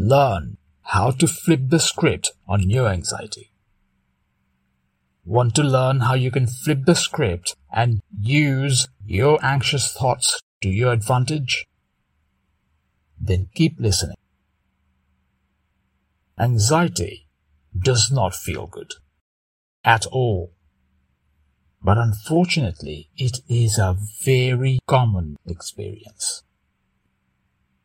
learn how to flip the script on your anxiety. Want to learn how you can flip the script and use your anxious thoughts to your advantage? Then keep listening. Anxiety does not feel good. At all. But unfortunately, it is a very common experience.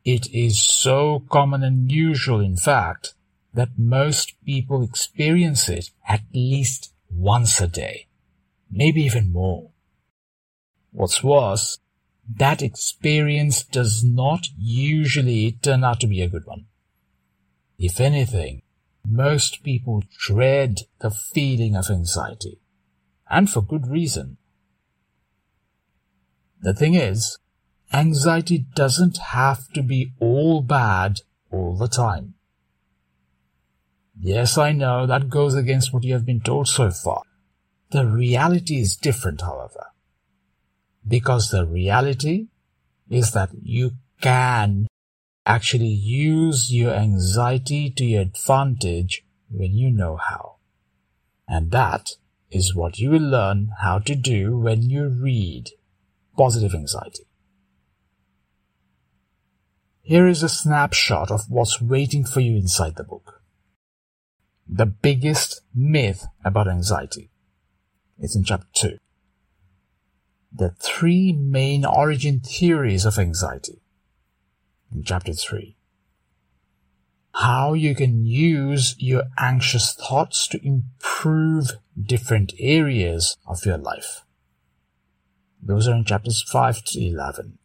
It is so common and usual, in fact, that most people experience it at least once a day, maybe even more. What's worse, that experience does not usually turn out to be a good one. If anything, most people dread the feeling of anxiety, and for good reason. The thing is, Anxiety doesn't have to be all bad all the time. Yes, I know that goes against what you have been told so far. The reality is different, however. Because the reality is that you can actually use your anxiety to your advantage when you know how. And that is what you will learn how to do when you read Positive Anxiety. Here is a snapshot of what's waiting for you inside the book. The biggest myth about anxiety. It's in chapter 2. The three main origin theories of anxiety. In chapter 3. How you can use your anxious thoughts to improve different areas of your life. Those are in chapters 5 to 11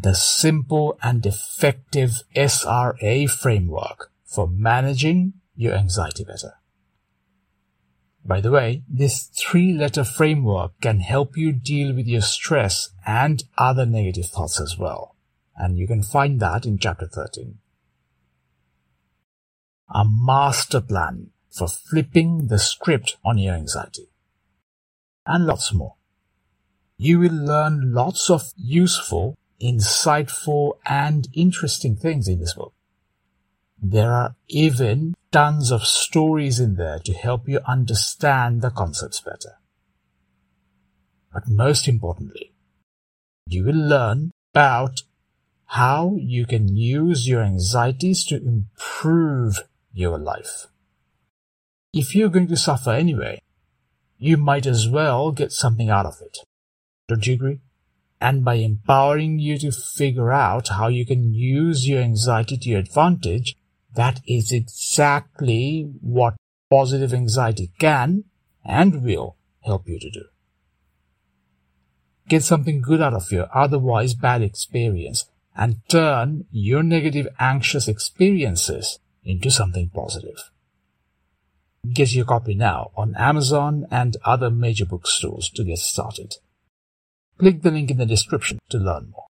the simple and effective SRA framework for managing your anxiety better. By the way, this three letter framework can help you deal with your stress and other negative thoughts as well. And you can find that in chapter 13. A master plan for flipping the script on your anxiety. And lots more. You will learn lots of useful insightful and interesting things in this book. There are even tons of stories in there to help you understand the concepts better. But most importantly, you will learn about how you can use your anxieties to improve your life. If you're going to suffer anyway, you might as well get something out of it. Don't you agree? And by empowering you to figure out how you can use your anxiety to your advantage, that is exactly what positive anxiety can and will help you to do. Get something good out of your otherwise bad experience and turn your negative anxious experiences into something positive. Get your copy now on Amazon and other major bookstores to get started. Click the link in the description to learn more.